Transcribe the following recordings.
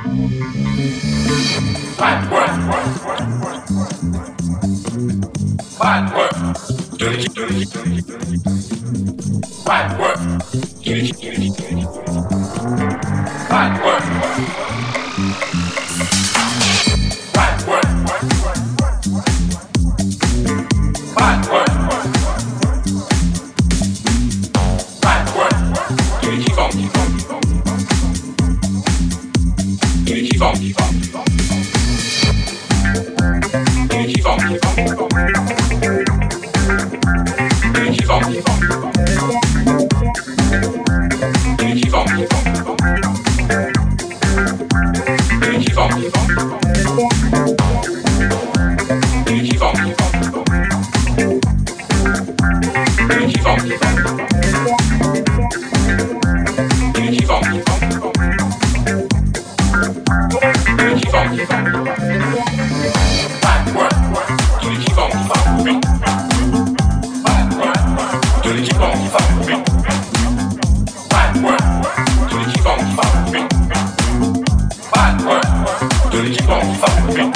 Bad work. Bad work. keep on fucking with me.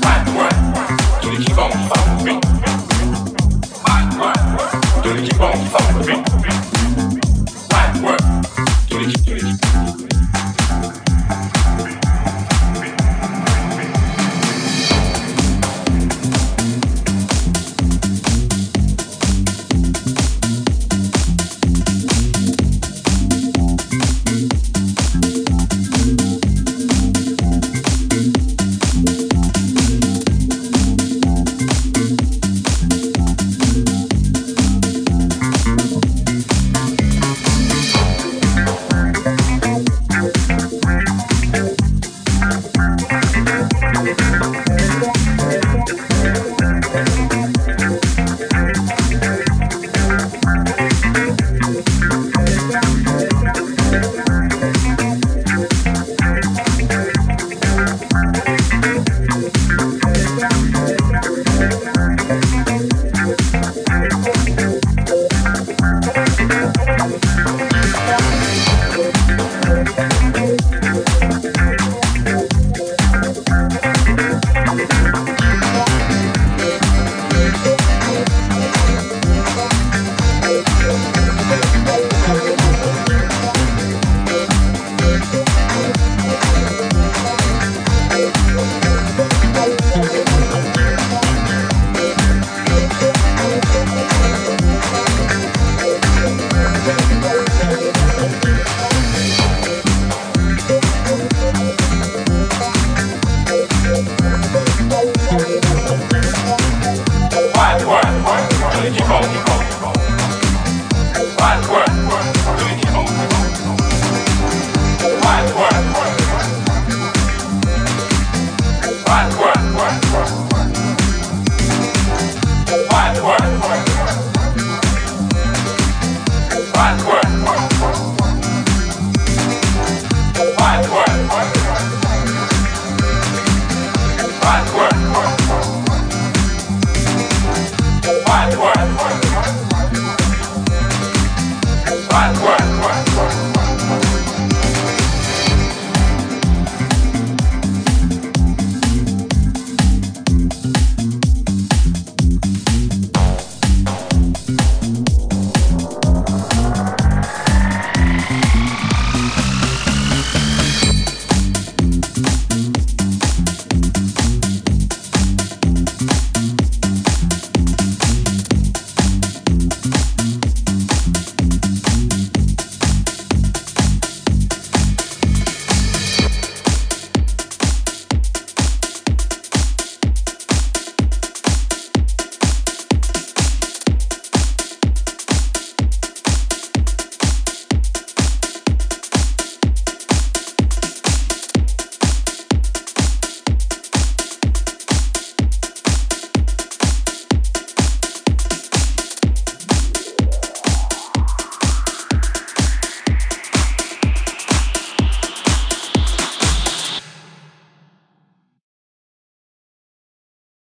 Find. You keep on